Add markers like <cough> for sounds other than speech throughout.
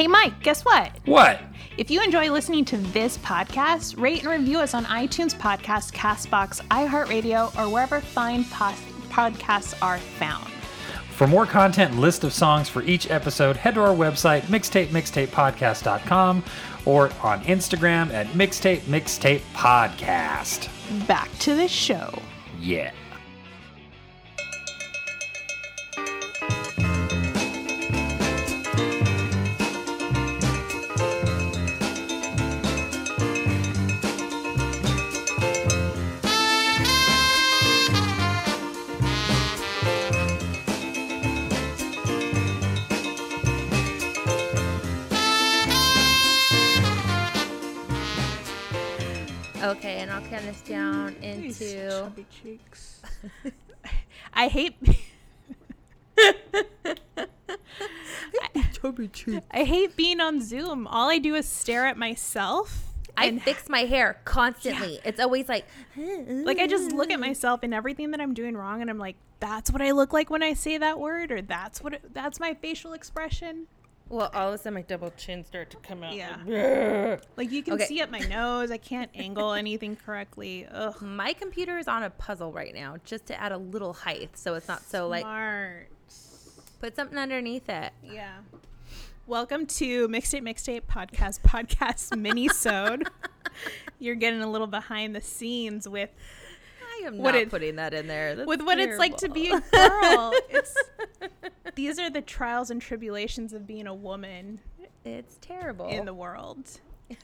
Hey, Mike, guess what? What? If you enjoy listening to this podcast, rate and review us on iTunes Podcast, Castbox, iHeartRadio, or wherever fine po- podcasts are found. For more content and list of songs for each episode, head to our website, mixtapemixtapepodcast.com, or on Instagram at mixtape mixtape podcast. Back to the show. Yeah. Into. chubby cheeks. <laughs> I hate. <laughs> I hate being on Zoom. All I do is stare at myself. I and fix my hair constantly. It's always like, <laughs> like I just look at myself and everything that I'm doing wrong, and I'm like, "That's what I look like when I say that word," or "That's what it, that's my facial expression." Well, all of a sudden my double chin start to come out. Yeah. Like you can Okay. see at my nose, I can't angle anything correctly. Ugh. My computer is on a puzzle right now, just to add a little height, so it's not so like. Smart. Put something underneath it. Yeah. Welcome to Mixtape Mixtape Podcast <laughs> Podcast Mini-sode. <laughs> You're getting a little behind the scenes with I am What not it- putting that in there. That's with what it's like to be a girl. It's <laughs> these are the trials and tribulations of being a woman It's terrible. in the world.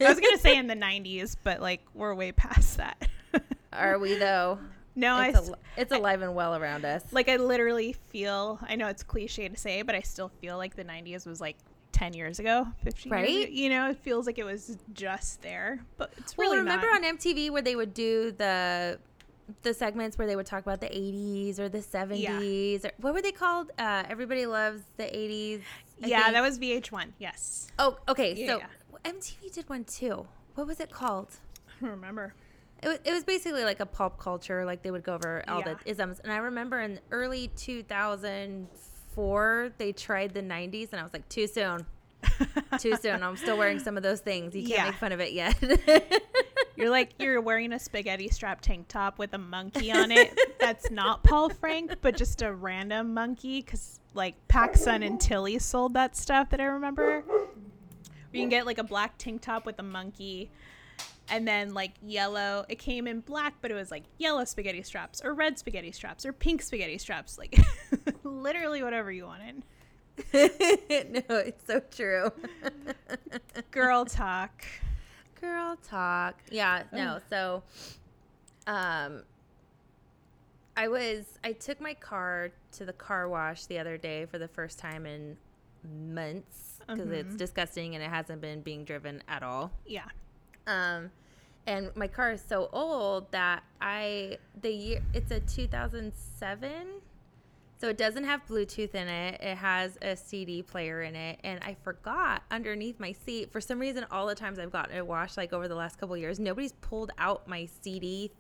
I was gonna say in the <laughs> '90s, but like we're way past that. <laughs> Are we though? no, It's, s- al- it's alive and well around us. like I literally feel. I know it's cliche to say, but I still feel like the '90s was like 10 years ago, 15 years Right? ago. You know, it feels like it was just there, but it's really Well, remember not. on MTV where they would do the the segments where they would talk about the 80s or the 70s or what were they called? Uh, Everybody loves the 80s. I yeah, think. that was VH1. Yes. Oh, okay. Yeah, so yeah. MTV did one too. What was it called? I don't remember. It was, it was basically like a pop culture, like they would go over all Yeah. the isms. And I remember in early 2004, they tried the 90s, and I was like, too soon. <laughs> Too soon. I'm still wearing some of those things. You can't Yeah. make fun of it yet. <laughs> You're like you're wearing a spaghetti strap tank top with a monkey on it. That's not Paul Frank, but just a random monkey. Because like PacSun and Tilly sold that stuff that I remember. Where you can get like a black tank top with a monkey, and then like yellow. It came in black, but it was like yellow spaghetti straps or red spaghetti straps or pink spaghetti straps. Like <laughs> literally whatever you wanted. <laughs> no, it's so true. <laughs> Girl talk. Girl talk. Yeah, no. So um I was I took my car to the car wash the other day for the first time in months because it's disgusting and it hasn't been being driven at all. Yeah. Um and my car is so old that I the year it's a 2007 so it doesn't have Bluetooth in it. It has a CD player in it, and I forgot underneath my seat. For some reason, all the times I've gotten it washed, like over the last couple of years, nobody's pulled out my CD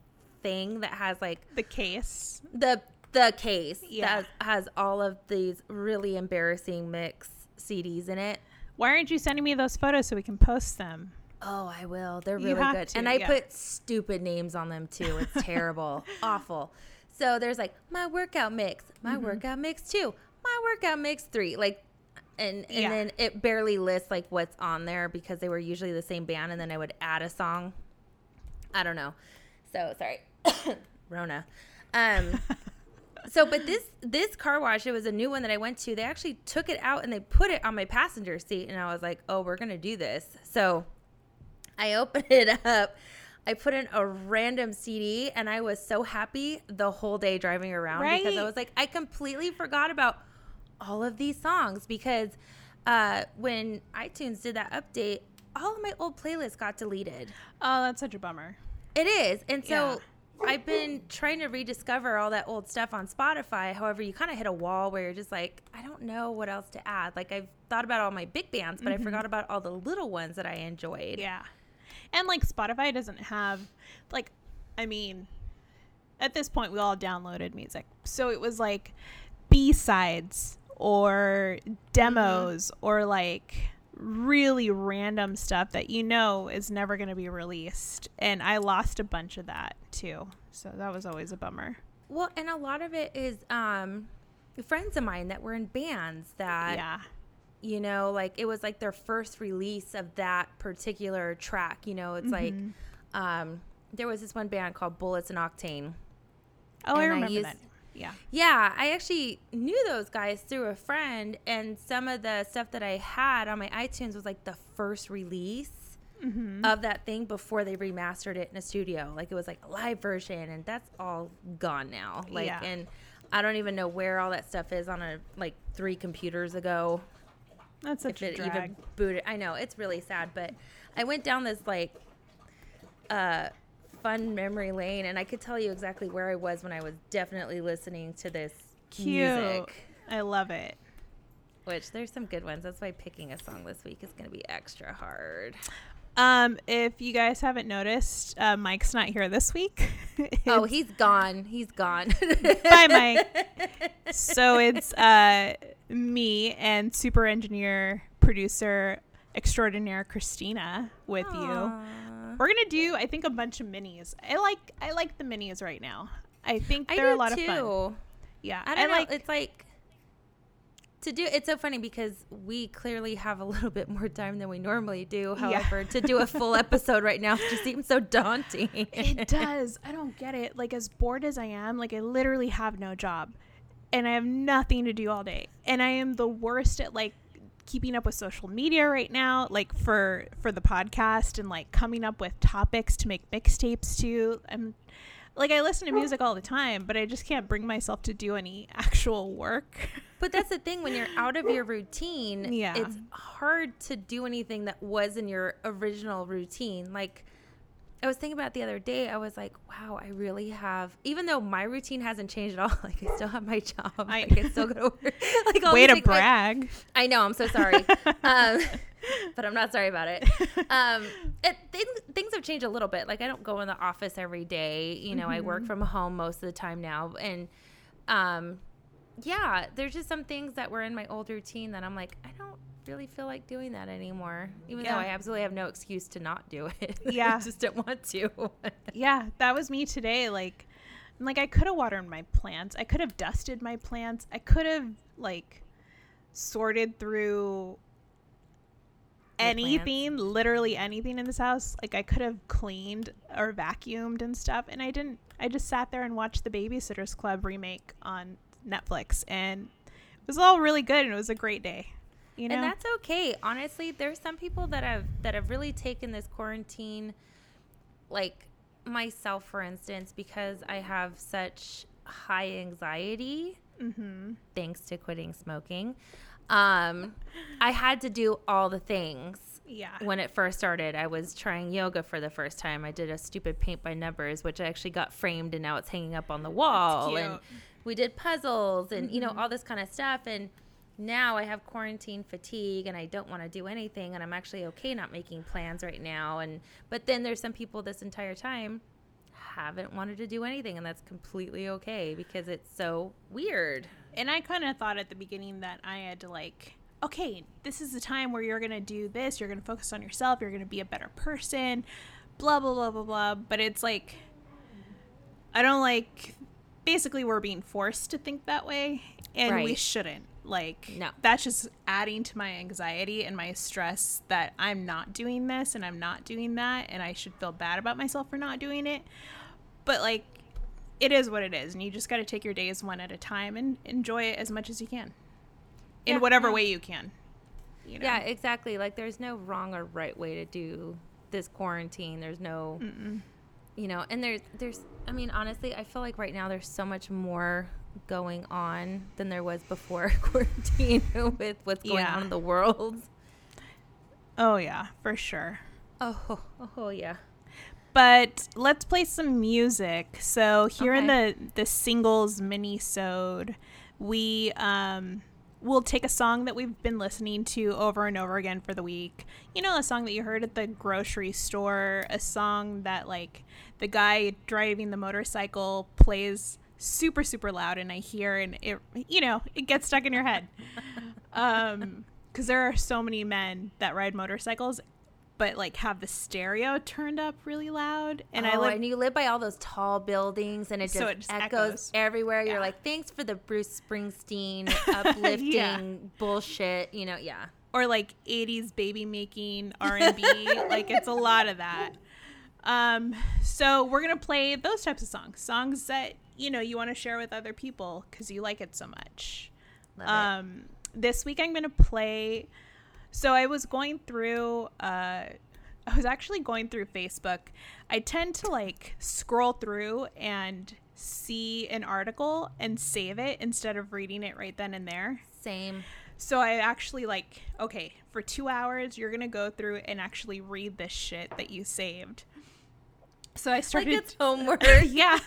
thing that has like The case. the the case Yeah. that has all of these really embarrassing mix CDs in it. Why aren't you sending me those photos so we can post them? Oh, I will. They're really good. to, and I yeah. put stupid names on them too. It's <laughs> terrible. Awful. So there's like my workout mix, my Mm-hmm. workout mix two, my workout mix three. Like and and Yeah. then it barely lists like what's on there because they were usually the same band and then I would add a song. I don't know. So sorry. <coughs> Rona. Um <laughs> so but this this car wash it was a new one that i went to they actually took it out and they put it on my passenger seat and i was like oh we're gonna do this so i opened <laughs> it up i put in a random cd and i was so happy the whole day driving around because i was like i completely forgot about all of these songs because uh, when itunes did that update all of my old playlists got deleted Oh, that's such a bummer. it is. And so Yeah. I've been trying to rediscover all that old stuff on Spotify. However, you kind of hit a wall where you're just like, I don't know what else to add. Like I've thought about all my big bands, but I forgot about all the little ones that I enjoyed. Yeah. And like Spotify doesn't have like I mean at this point we all downloaded music. So it was like B-sides or demos or like really random stuff that you know is never going to be released. And I lost a bunch of that too. So that was always a bummer. Well, and a lot of it is um, friends of mine that were in bands that, yeah. You know, like it was like their first release of that particular track. You know, it's like Mhm. um, there was this one band called Bullets and Octane. Oh, I and I remember used- that. Yeah. Yeah, I actually knew those guys through a friend, and some of the stuff that I had on my iTunes was like the first release Mm-hmm. of that thing before they remastered it in a studio. Like it was like a live version, and that's all gone now. Like, Yeah. and I don't even know where all that stuff is on a like three computers ago. That's such if a drag. even booted. I know it's really sad, but I went down this like uh fun memory lane, and I could tell you exactly where I was when I was definitely listening to this Cute. music. I love it. Which there's some good ones. That's why picking a song this week is going to be extra hard. Um, if you guys haven't noticed, uh, Mike's not here this week. <laughs> Oh, he's gone. He's gone. Bye, Mike. <laughs> so it's uh, me and super engineer, producer extraordinaire Christina with you. We're gonna do, I think, a bunch of minis. I like, I like the minis right now. I think I they're do a lot too. of fun. Yeah, I don't know. like. it's like to do. It's so funny because we clearly have a little bit more time than we normally do. Yeah. However, to do a full <laughs> episode right now just seems so daunting. it does. I don't get it. Like as bored as I am, like I literally have no job and I have nothing to do all day. And I am the worst at like keeping up with social media right now, like for for the podcast and like coming up with topics to make mixtapes to. I'm like I listen to music all the time, but I just can't bring myself to do any actual work. But that's the thing when you're out of your routine, Yeah. it's hard to do anything that was in your original routine. Like I was thinking about the other day, I was like, wow, I really have even though my routine hasn't changed at all, <laughs> like I still have my job. I- like I still go to work. <laughs> like all Way to like- brag. I know, I'm so sorry. <laughs> um, but I'm not sorry about it. Um, it things, things have changed a little bit. Like I don't go in the office every day. You know, I work from home most of the time now, and um, yeah, there's just some things that were in my old routine that I'm like, I don't really feel like doing that anymore. Even Yeah. though I absolutely have no excuse to not do it. <laughs> Yeah. I just don't want to. <laughs> yeah, that was me today. Like, like I could have watered my plants. I could have dusted my plants. I could have like sorted through Your anything, literally anything in this house. Like I could have cleaned or vacuumed and stuff, and I didn't. I just sat there and watched the Babysitters Club remake on Netflix, and it was all really good, and it was a great day. You know, and that's okay. Honestly there's some people that have that have really taken this quarantine like myself for instance because i have such high anxiety mm-hmm. thanks to quitting smoking. Um i had to do all the things. Yeah, when it first started i was trying yoga for the first time. I did a stupid paint by numbers which i actually got framed and now it's hanging up on the wall. And we did puzzles and you know Mhm. all this kind of stuff. And now i have quarantine fatigue and i don't want to do anything and i'm actually okay not making plans right now and but then there's some people this entire time haven't wanted to do anything and that's completely okay because it's so weird And I kind of thought at the beginning that I had to like, okay, this is the time where you're gonna do this. You're gonna focus on yourself. You're gonna be a better person. Blah blah blah blah blah. But it's like, I don't like. Basically, we're being forced to think that way, and we shouldn't. Like, No. that's just adding to my anxiety and my stress that I'm not doing this and I'm not doing that, and I should feel bad about myself for not doing it. But like, it is what it is, and you just got to take your days one at a time and enjoy it as much as you can, in Yeah, whatever yeah. way you can. You know? yeah exactly like there's no wrong or right way to do this quarantine there's no Mm-mm. you know and there's there's i mean honestly i feel like right now there's so much more going on than there was before <laughs> quarantine <laughs> with what's going Yeah. on in the world Oh yeah, for sure. oh oh yeah But let's play some music. So here in the the singles mini-sode, we um we'll take a song that we've been listening to over and over again for the week. You know, a song that you heard at the grocery store, a song that like the guy driving the motorcycle plays super super loud and I hear and it you know, it gets stuck in your head. <laughs> um because there are so many men that ride motorcycles, but like have the stereo turned up really loud. And oh, I live and you live by all those tall buildings, and it just, So it just echoes, echoes. everywhere. You're like, thanks for the Bruce Springsteen <laughs> uplifting Yeah. bullshit. You know, yeah. or like 80s baby making R&B <laughs> like it's a lot of that um so we're gonna play those types of songs songs that you know you want to share with other people because you like it so much Love it. um this week i'm gonna play so i was going through uh i was actually going through facebook i tend to like scroll through and see an article and save it instead of reading it right then and there Same. so I actually like, okay, for two hours, you're gonna go through and actually read this shit that you saved. So I Like started. it's homework. <laughs> yeah.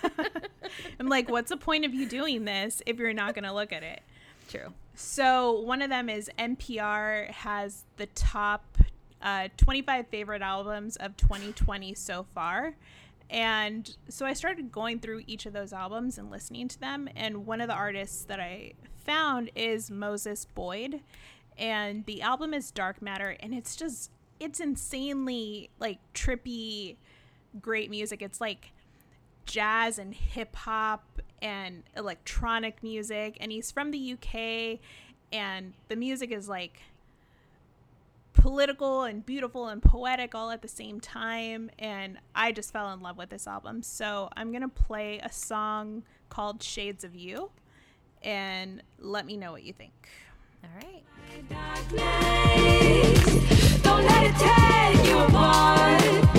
<laughs> I'm like, what's the point of you doing this if you're not gonna look at it? True. So one of them is NPR has the top uh, 25 favorite albums of 2020 so far. And so I started going through each of those albums and listening to them. And one of the artists that I found is Moses Boyd. And the album is Dark Matter. And it's just, it's insanely like trippy, great music. It's like jazz and hip hop and electronic music and he's from the UK and the music is like political and beautiful and poetic all at the same time and I just fell in love with this album. So I'm going to play a song called Shades of You and let me know what you think. All right. Don't let it tear you apart. You're not alone. You're not alone. Give away all my colors. I'm left with shades of blue. Can't handle your darkness,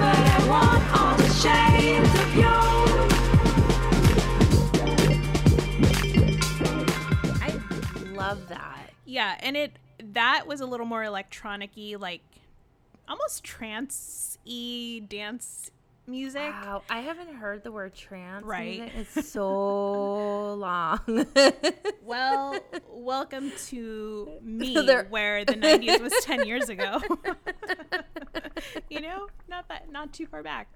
but I want all the shades of you. I love that. Yeah, and it that was a little more electronic-y like almost trance-y dance music. Wow, I haven't heard the word trance. Right. music in so <laughs> long. Well, <laughs> welcome to me, <laughs> where the '90s was 10 years ago. you know, not that, not too far back.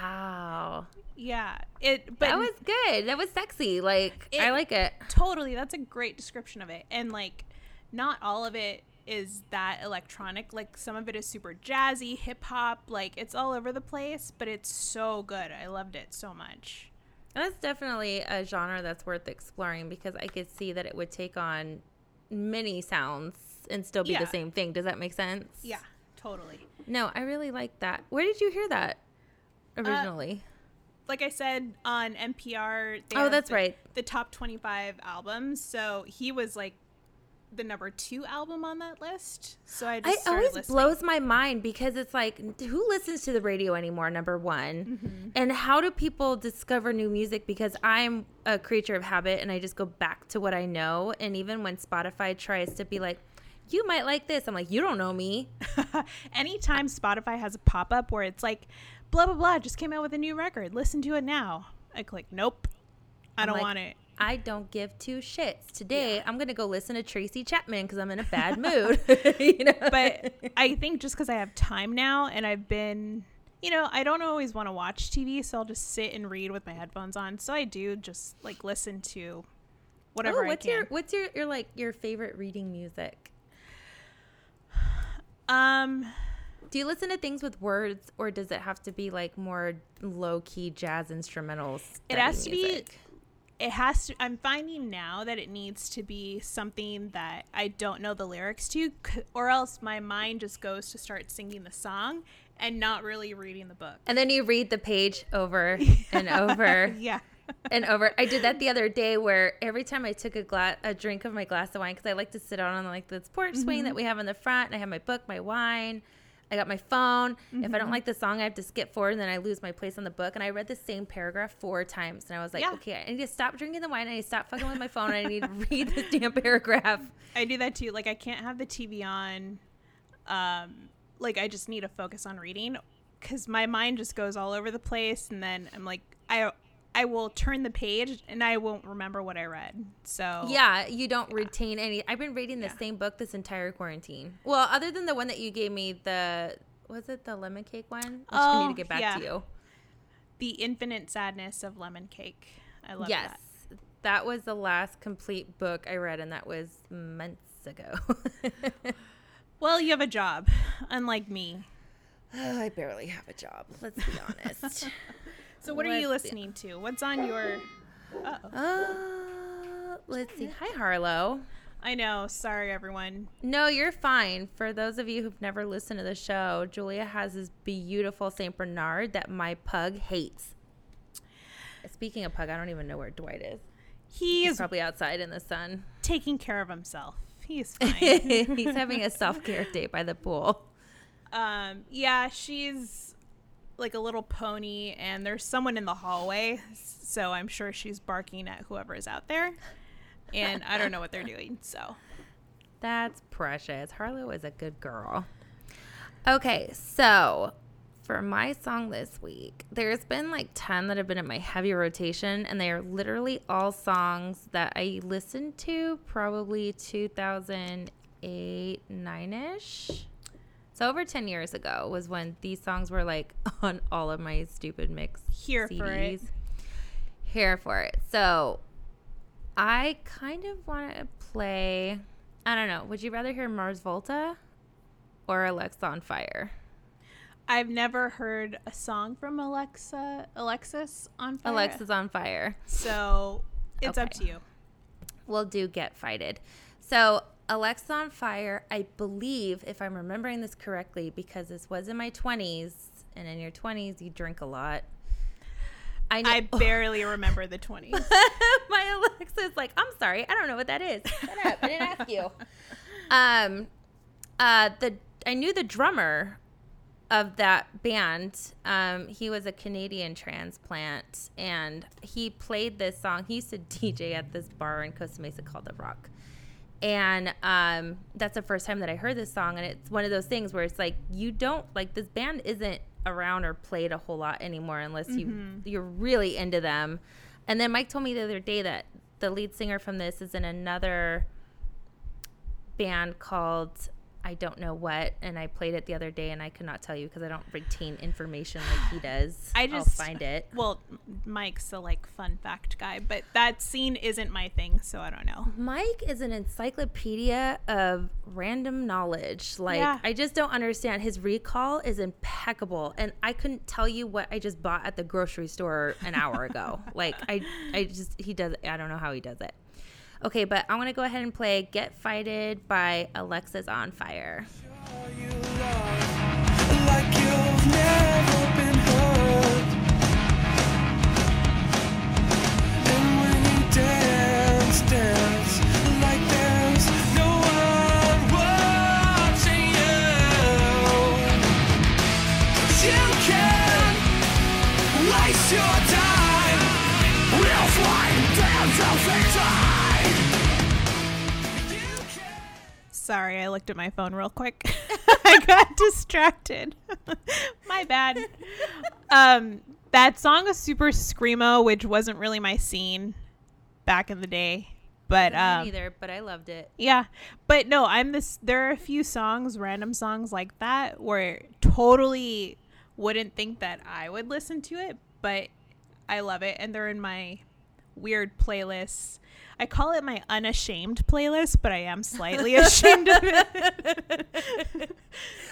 wow, Yeah, it. But that was good. That was sexy. Like I like it. totally. That's a great description of it, and like, not all of it is that electronic. Like, some of it is super jazzy, hip hop. Like, it's all over the place, but it's so good. I loved it so much. That's definitely a genre that's worth exploring because I could see that it would take on many sounds and still be Yeah. the same thing. Does that make sense? Yeah, totally. No, I really like that. Where did you hear that Uh, originally? like I said on NPR. They Oh, that's the, right. The top 25 albums. So he was like the number two album on that list. So I just It always listening. blows my mind because it's like, who listens to the radio anymore? Number one, Mm-hmm. and how do people discover new music? Because I'm a creature of habit, and I just go back to what I know. And even when Spotify tries to be like, "You might like this," I'm like, "You don't know me." <laughs> Anytime Spotify has a pop up where it's like, blah, blah, blah, just came out with a new record. Listen to it now. I click, nope. I I'm don't like, want it. I don't give two shits. Today, I'm gonna go listen to Tracy Chapman because I'm in a <laughs> bad mood. <laughs> you know, But I think just because I have time now and I've been, you know, I don't always want to watch TV, so I'll just sit and read with my headphones on. So I do just like listen to whatever oh, I what's can. your what's your your like your favorite reading music? um, Do you listen to things with words, or does it have to be like more low key jazz instrumentals? It has to be- it has to i'm finding now that it needs to be something that i don't know the lyrics to or else my mind just goes to start singing the song and not really reading the book And then you read the page over <laughs> and over yeah and over. I did that the other day where every time I took a glass, a drink of my glass of wine, because I like to sit out on like this porch swing mm-hmm. that we have in the front, and I have my book, my wine. I got my phone. If I don't like the song, I have to skip forward, and then I lose my place on the book. And I read the same paragraph four times, and I was like, Yeah. okay, I need to stop drinking the wine. I need to stop fucking with my phone. And I need to <laughs> read this damn paragraph. i do that too like i can't have the tv on um like i just need to focus on reading because my mind just goes all over the place and then i'm like i I will turn the page and I won't remember what I read. So Yeah, you don't retain any. I've been reading the Yeah. same book this entire quarantine. Well, other than the one that you gave me, the was it the lemon cake one? Which I need Oh, to get back yeah. to you. the infinite sadness of lemon cake. I love yes, that. Yes, that. was the last complete book I read, and that was months ago. <laughs> Well, you have a job, unlike me. Oh, <sighs> I barely have a job. Let's be honest. <laughs> So what are you listening to? What's on your? Uh-oh. uh, let's see. Hi, Harlow. I know. Sorry, everyone. No, you're fine. For those of you who've never listened to the show, Julia has this beautiful Saint Bernard that my pug hates. Speaking of pug, I don't even know where Dwight is. He He's is probably outside in the sun. taking care of himself. He's <laughs> fine. He's having a self care date by the pool. um, yeah, she's like a little pony, and there's someone in the hallway, so I'm sure she's barking at whoever is out there. And I don't know what they're <laughs> doing. So That's precious. Harlow is a good girl. Okay, so for my song this week, there's been like 10 that have been in my heavy rotation, and they are literally all songs that I listened to probably 2008, 9 ish. So over 10 years ago was when these songs were like <laughs> on all of my stupid mix Here for it. Here for it. So I kind of want to play. I don't know. Would you rather hear Mars Volta or Alexisonfire? I've never heard a song from Alexa Alexis on fire. Alexisonfire. So it's up to you. We'll do Get Fighted. So Alexisonfire, I believe, if I'm remembering this correctly, because this was in my 20s, and in your 20s, you drink a lot. I know. I <laughs> barely remember the 20s. <laughs> my Alexa's like, I'm sorry, I don't know what that is. Shut up, I didn't ask you. <laughs> Um, uh, the I knew the drummer of that band. Um, he was a Canadian transplant, and he played this song. He used to DJ at this bar in Costa Mesa called The Rock. And um, that's the first time that I heard this song, and it's one of those things where it's like you don't like this band isn't around or played a whole lot anymore unless you you're really into them. And then Mike told me the other day that the lead singer from this is in another band called I don't know what, and I played it the other day, and I could not tell you because I don't retain information like he does. I I'll just find it. Well, Mike's a like fun fact guy, but that scene isn't my thing, so I don't know. Mike is an encyclopedia of random knowledge. Like Yeah. I just don't understand. His recall is impeccable, and I couldn't tell you what I just bought at the grocery store an hour ago. <laughs> like I, I just he does. I don't know how he does it. Okay, but I want to go ahead and play "Get Fighted" by Alexisonfire. you looked at my phone real quick. <laughs> I got distracted. <laughs> my bad. Um, that song was super screamo, which wasn't really my scene back in the day. But um, either, but I loved it. Yeah, but no, I'm this. There are a few songs, random songs like that, where totally wouldn't think that I would listen to it, but I love it, and they're in my weird playlists. I call it my unashamed playlist, but I am slightly ashamed of it. <laughs>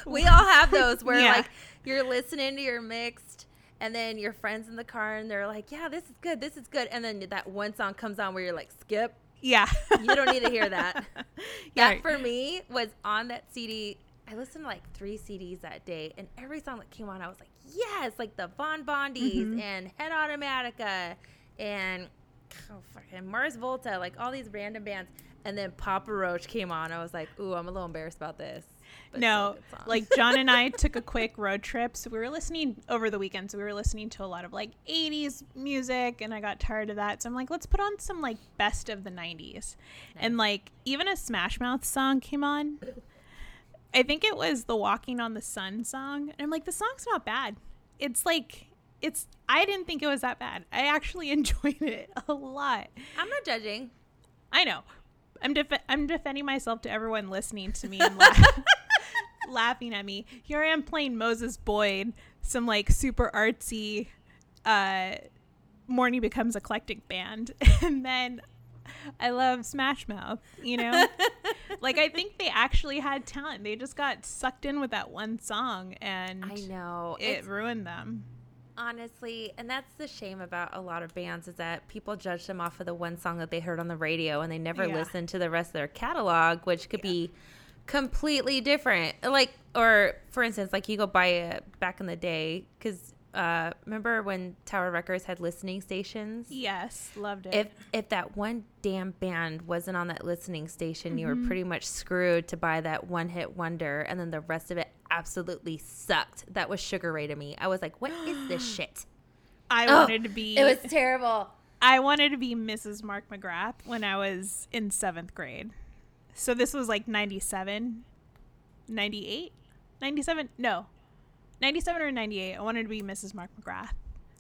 We all have those where Yeah. like you're listening to your mixed and then your friends in the car and they're like, "Yeah, this is good. This is good." And then that one song comes on where you're like, "Skip. Yeah, You don't need to hear that." <laughs> Yeah. That for me was on that CD. I listened to like 3 CDs that day and every song that came on I was like, "Yes!" Like the Von Bondies mm-hmm. and Head Automatica and oh, fucking Mars Volta, like all these random bands. And then Papa Roach came on. I was like, "Ooh, I'm a little embarrassed about this." But no, like John and I <laughs> took a quick road trip. So we were listening over the weekend. So we were listening to a lot of like 80s music, and I got tired of that. So I'm like, let's put on some like best of the 90s. And like even a Smash Mouth song came on. I think it was the Walking on the Sun song. And I'm like, the song's not bad. It's like, it's I didn't think it was that bad. I actually <laughs> enjoyed it a lot. I'm not judging. I know. I'm def- I'm defending myself to everyone listening to me and laugh- laughing at me. Here I am playing Moses Boyd, some like super artsy uh Morning becomes eclectic band <laughs> and then I love Smash Mouth, you know? <laughs> like I think they actually had talent. They just got sucked in with that one song and I know. it It's ruined them. Honestly, and that's the shame about a lot of bands is that people judge them off of the one song that they heard on the radio and they never Yeah. listen to the rest of their catalog, which could be completely different. Like, or for instance, like you go buy it back in the day, because uh, remember when Tower Records had listening stations? Yes, loved it. If if that one damn band wasn't on that listening station, you Mm-hmm. were pretty much screwed to buy that one hit wonder, and then the rest of it absolutely sucked. That was Sugar Ray to me. I was like, what is this <gasps> shit? I Oh, wanted to be It was terrible. <laughs> I wanted to be Mrs. Mark McGrath when I was in seventh grade. So this was like 97, 98, 97, no, 97 or 98. I wanted to be Mrs. Mark McGrath.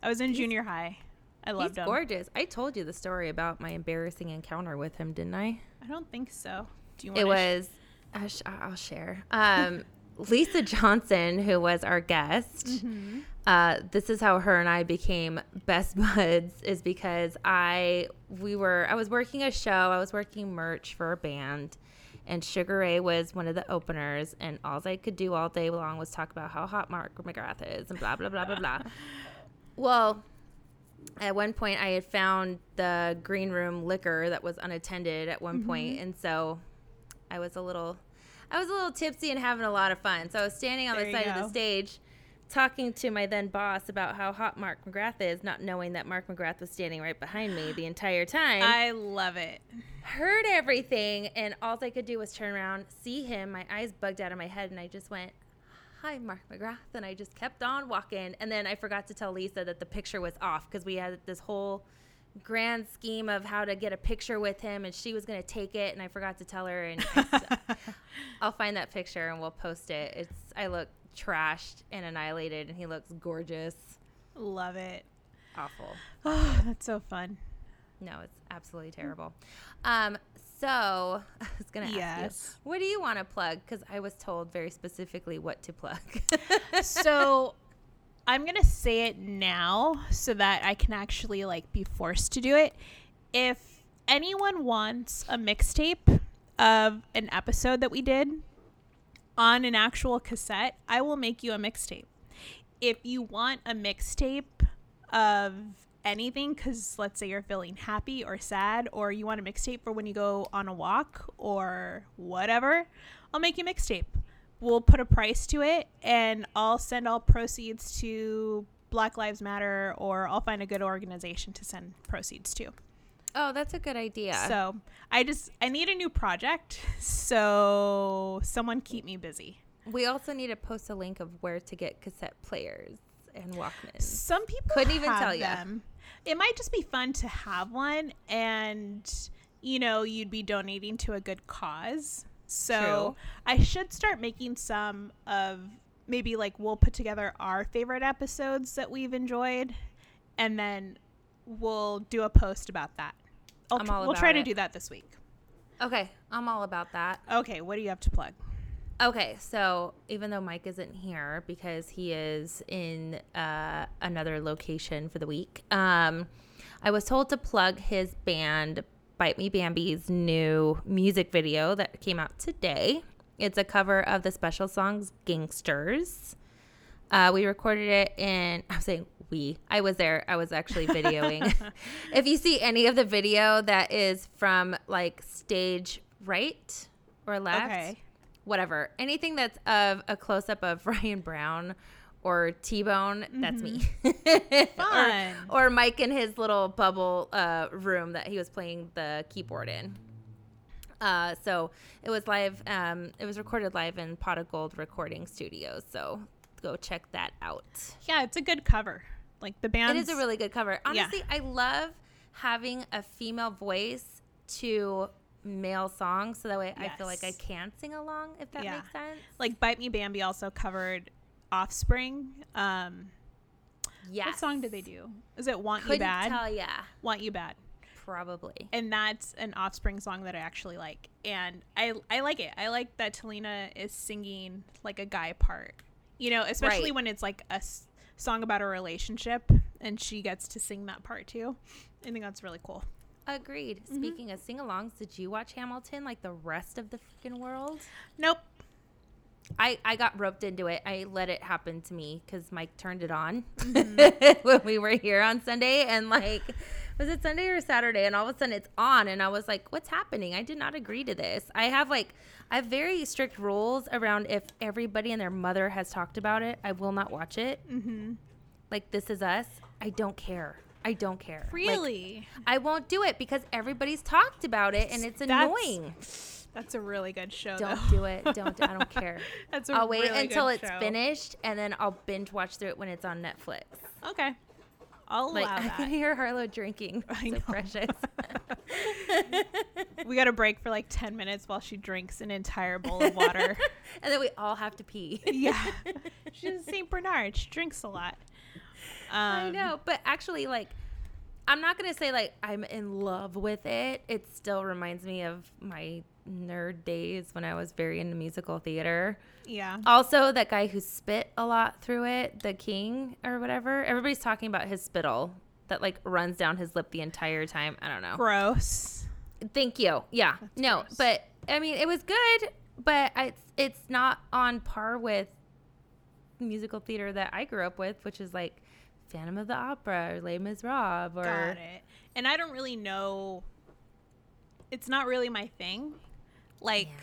I was in junior high. I He's loved him. gorgeous. I told you the story about my embarrassing encounter with him, didn't I? I don't think so. Do you want It was. I'll, sh- I'll share. Um, <laughs> Lisa Johnson, who was our guest. Mm-hmm. Uh, this is how her and I became best <laughs> buds. Is because I we were I was working a show. I was working merch for a band, and Sugar Ray was one of the openers. And all I could do all day long was talk about how hot Mark McGrath is and blah blah blah blah blah. <laughs> Well, at one point I had found the green room liquor that was unattended at one point, mm-hmm. and so I was a little I was a little tipsy and having a lot of fun. So I was standing on There the side of the stage talking to my then boss about how hot Mark McGrath is, not knowing that Mark McGrath was standing right behind me the entire time. I love it. heard everything and all I could do was turn around, see him, my eyes bugged out of my head and I just went, "Hi, Mark McGrath." And I just kept on walking and then I forgot to tell Lisa that the picture was off because we had this whole grand scheme of how to get a picture with him and she was going to take it and I forgot to tell her and I, <laughs> I'll find that picture and we'll post it. It's I look trashed and annihilated and he looks gorgeous. Love it. Awful. Oh, <sighs> that's so fun. No, it's absolutely terrible. Um, so <laughs> I was gonna ask Yes. you, what do you want to plug? Because I was told very specifically what to plug. <laughs> so I'm gonna say it now so that I can actually like be forced to do it. If anyone wants a mixtape of an episode that we did on an actual cassette, I will make you a mixtape. If you want a mixtape of anything, because let's say you're feeling happy or sad, or you want a mixtape for when you go on a walk or whatever, I'll make you a mixtape. We'll put a price to it, and I'll send all proceeds to Black Lives Matter, or I'll find a good organization to send proceeds to. Oh, that's a good idea. So I just I need a new project, <laughs> so someone keep me busy. we also need to post a link of where to get cassette players and Walkmans. Some people Couldn't even tell them. It might just be fun to have one, and you know, you'd be donating to a good cause. So True. I should start making some of maybe like we'll put together our favorite episodes that we've enjoyed, and then we'll do a post about that. I'll I'm all we'll about try to it. do that this week. Okay, I'm all about that. Okay, what do you have to plug? Okay, so even though Mike isn't here because he is in uh, another location for the week, um, I was told to plug his band Bite Me Bambi's new music video that came out today. It's a cover of the Specials song Gangsters. Uh, we recorded it in, <laughs> I'm saying we, I was there. I was actually <laughs> videoing. <laughs> if you see any of the video that is from like stage right or left, Okay. whatever, anything that's of a close up of <laughs> Ryan Brown or T Bone, that's me. Fun. or, or Mike in his little bubble uh, room that he was playing the keyboard in. Uh, so it was live. Um, it was recorded live in Pot of Gold Recording Studios. So go check that out. Yeah, it's a good cover. Like the band It is a really good cover. Yeah. Honestly, I love having a female voice to male songs, so that way I feel like I can sing along. If that Yeah. makes sense. like Bite Me Bambi also covered Offspring. Um, Yes. What song did they do? Is it "Want Couldn't You Bad"? tell ya. "Want You Bad," Probably. and that's an Offspring song that I actually like, and I I like it. I like that Talina is singing like a guy part. You know, especially Right. when it's like a song about a relationship, and she gets to sing that part too. I think that's really cool. Agreed. Mm-hmm. Speaking of sing-alongs, did you watch Hamilton like the rest of the freaking world? Nope. I, I got roped into it. I let it happen to me because Mike turned it on Mm-hmm. <laughs> when we were here on Sunday. And like, was it Sunday or Saturday? And all of a sudden it's on. And I was like, what's happening? I did not agree to this. I have like, I have very strict rules around if everybody and their mother has talked about it, I will not watch it. Mm-hmm. Like, This Is Us. I don't care. I don't care. Like, Really? I won't do it because everybody's talked about it and it's That's- annoying. That's a really good show. Don't though. do it. Don't. I don't care. <laughs> That's a I'll wait really until it's show. finished and then I'll binge watch through it when it's on Netflix. Okay. I'll Like allow I that. can hear Harlow drinking. <laughs> I so know. precious. <laughs> we got a break for like 10 minutes while she drinks an entire bowl of water. <laughs> and then we all have to pee. yeah. She's in St. Bernard. She drinks a lot. Um, I know, but actually, like, I'm not gonna say like I'm in love with it. It still reminds me of my nerd days when I was very into musical theater. Yeah. Also, that guy who spit a lot through it, the king or whatever. Everybody's talking about his spittle that like runs down his lip the entire time. I don't know. Gross. Thank you. Yeah. no, gross. but I mean, it was good, but it's it's not on par with musical theater that I grew up with, which is like Phantom of the Opera or Les Miserables or Got it. And I don't really know. It's not really my thing. Like, Yeah,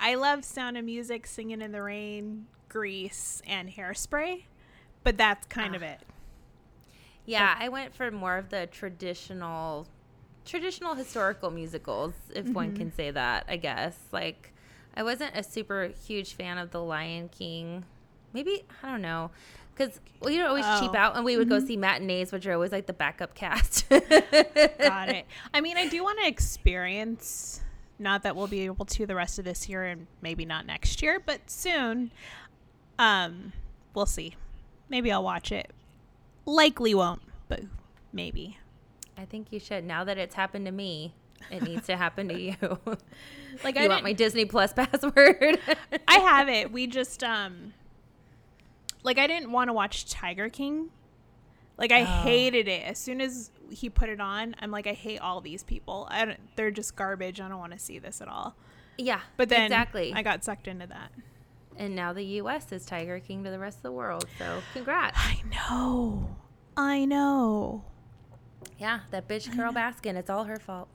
I. I love Sound of Music, Singing in the Rain, Grease, and Hairspray, but that's kind of it. Yeah, I went for more of the traditional traditional historical musicals, if one Mm-hmm. can say that, I guess. Like I wasn't a super huge fan of The Lion King. Maybe I don't know. Cuz we would always cheap Oh. out and we would go see matinees, which are always like the backup cast. Got it. I mean, I do want to experience. Not that we'll be able to the rest of this year and maybe not next year, but soon. Um, we'll see. Maybe I'll watch it. Likely won't, but maybe. I think you should. Now that it's happened to me, it needs to happen to you. <laughs> Like you I want my Disney Plus <laughs> password? <laughs> I have it. We just um like I didn't want to watch Tiger King. Like I hated it. As soon as he put it on, I'm like I hate all these people. I don't, they're just garbage. I don't want to see this at all. yeah, But then exactly. I got sucked into that. and now the U.S. is Tiger King to the rest of the world. So congrats. I know. I know. Yeah, that bitch Carole Baskin. It's all her fault.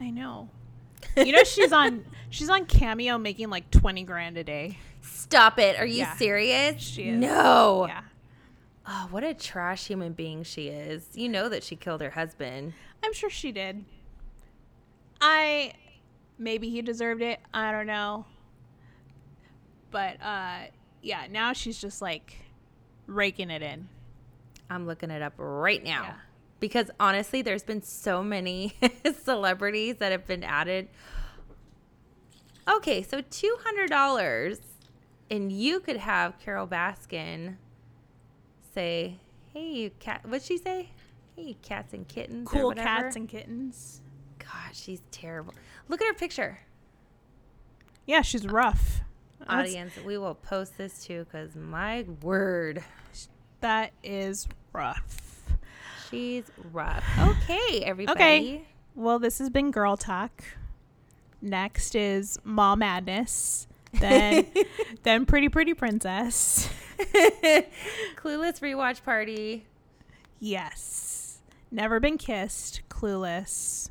I know. You know she's on <laughs> she's on Cameo making like 20 grand a day. Stop it. Are you Yeah. serious? She is. No. Yeah. Oh, what a trash human being she is. You know that she killed her husband. I'm sure she did. I maybe he deserved it. I don't know. But uh yeah, now she's just like raking it in. I'm looking it up right now. Yeah. Because honestly, there's been so many <laughs> celebrities that have been added. Okay, so $200 and you could have Carole Baskin say, "Hey, you cat." What'd she say? Hey, cats and kittens. Cool whatever." cats and kittens. God, she's terrible. Look at her picture. Yeah, she's rough. That's- Audience, we will post this too because my word, that is rough. she's rough. Okay, everybody. Okay. Well, this has been Girl Talk. Next is Mall Madness. Then <laughs> then Pretty Pretty Princess. <laughs> Clueless rewatch party. Yes. Never Been Kissed. Clueless.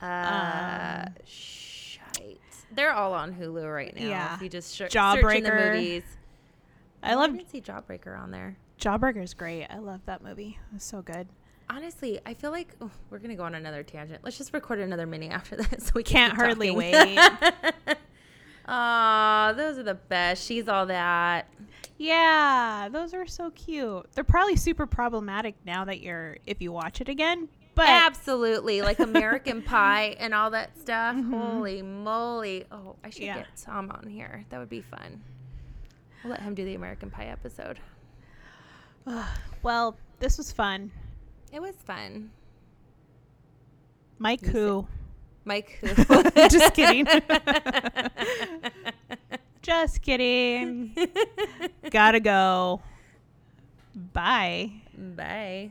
Uh, shite. They're all on Hulu right now. Yeah. If you just sh- search in the Jawbreaker. movies. I I love didn't see Jawbreaker on there. Jawbreaker is great. I love that movie. It was so good. Honestly, I feel like oh, we're gonna go on another tangent. Let's just record another mini after <laughs> this. So we can Can't hardly talking. wait. <laughs> Aw, those are the best. She's all that. Yeah, those are so cute. They're probably super problematic now that you're if you watch it again. But Absolutely, like <laughs> American Pie and all that stuff. Holy moly! Oh, I should Mm-hmm. Yeah. get Tom on here. That would be fun. We'll let him do the American Pie episode. <sighs> Well, this was fun. It was fun. Mike, who? Mike, who? <laughs> Just kidding. <laughs> Just kidding. <laughs> Gotta go. Bye. Bye.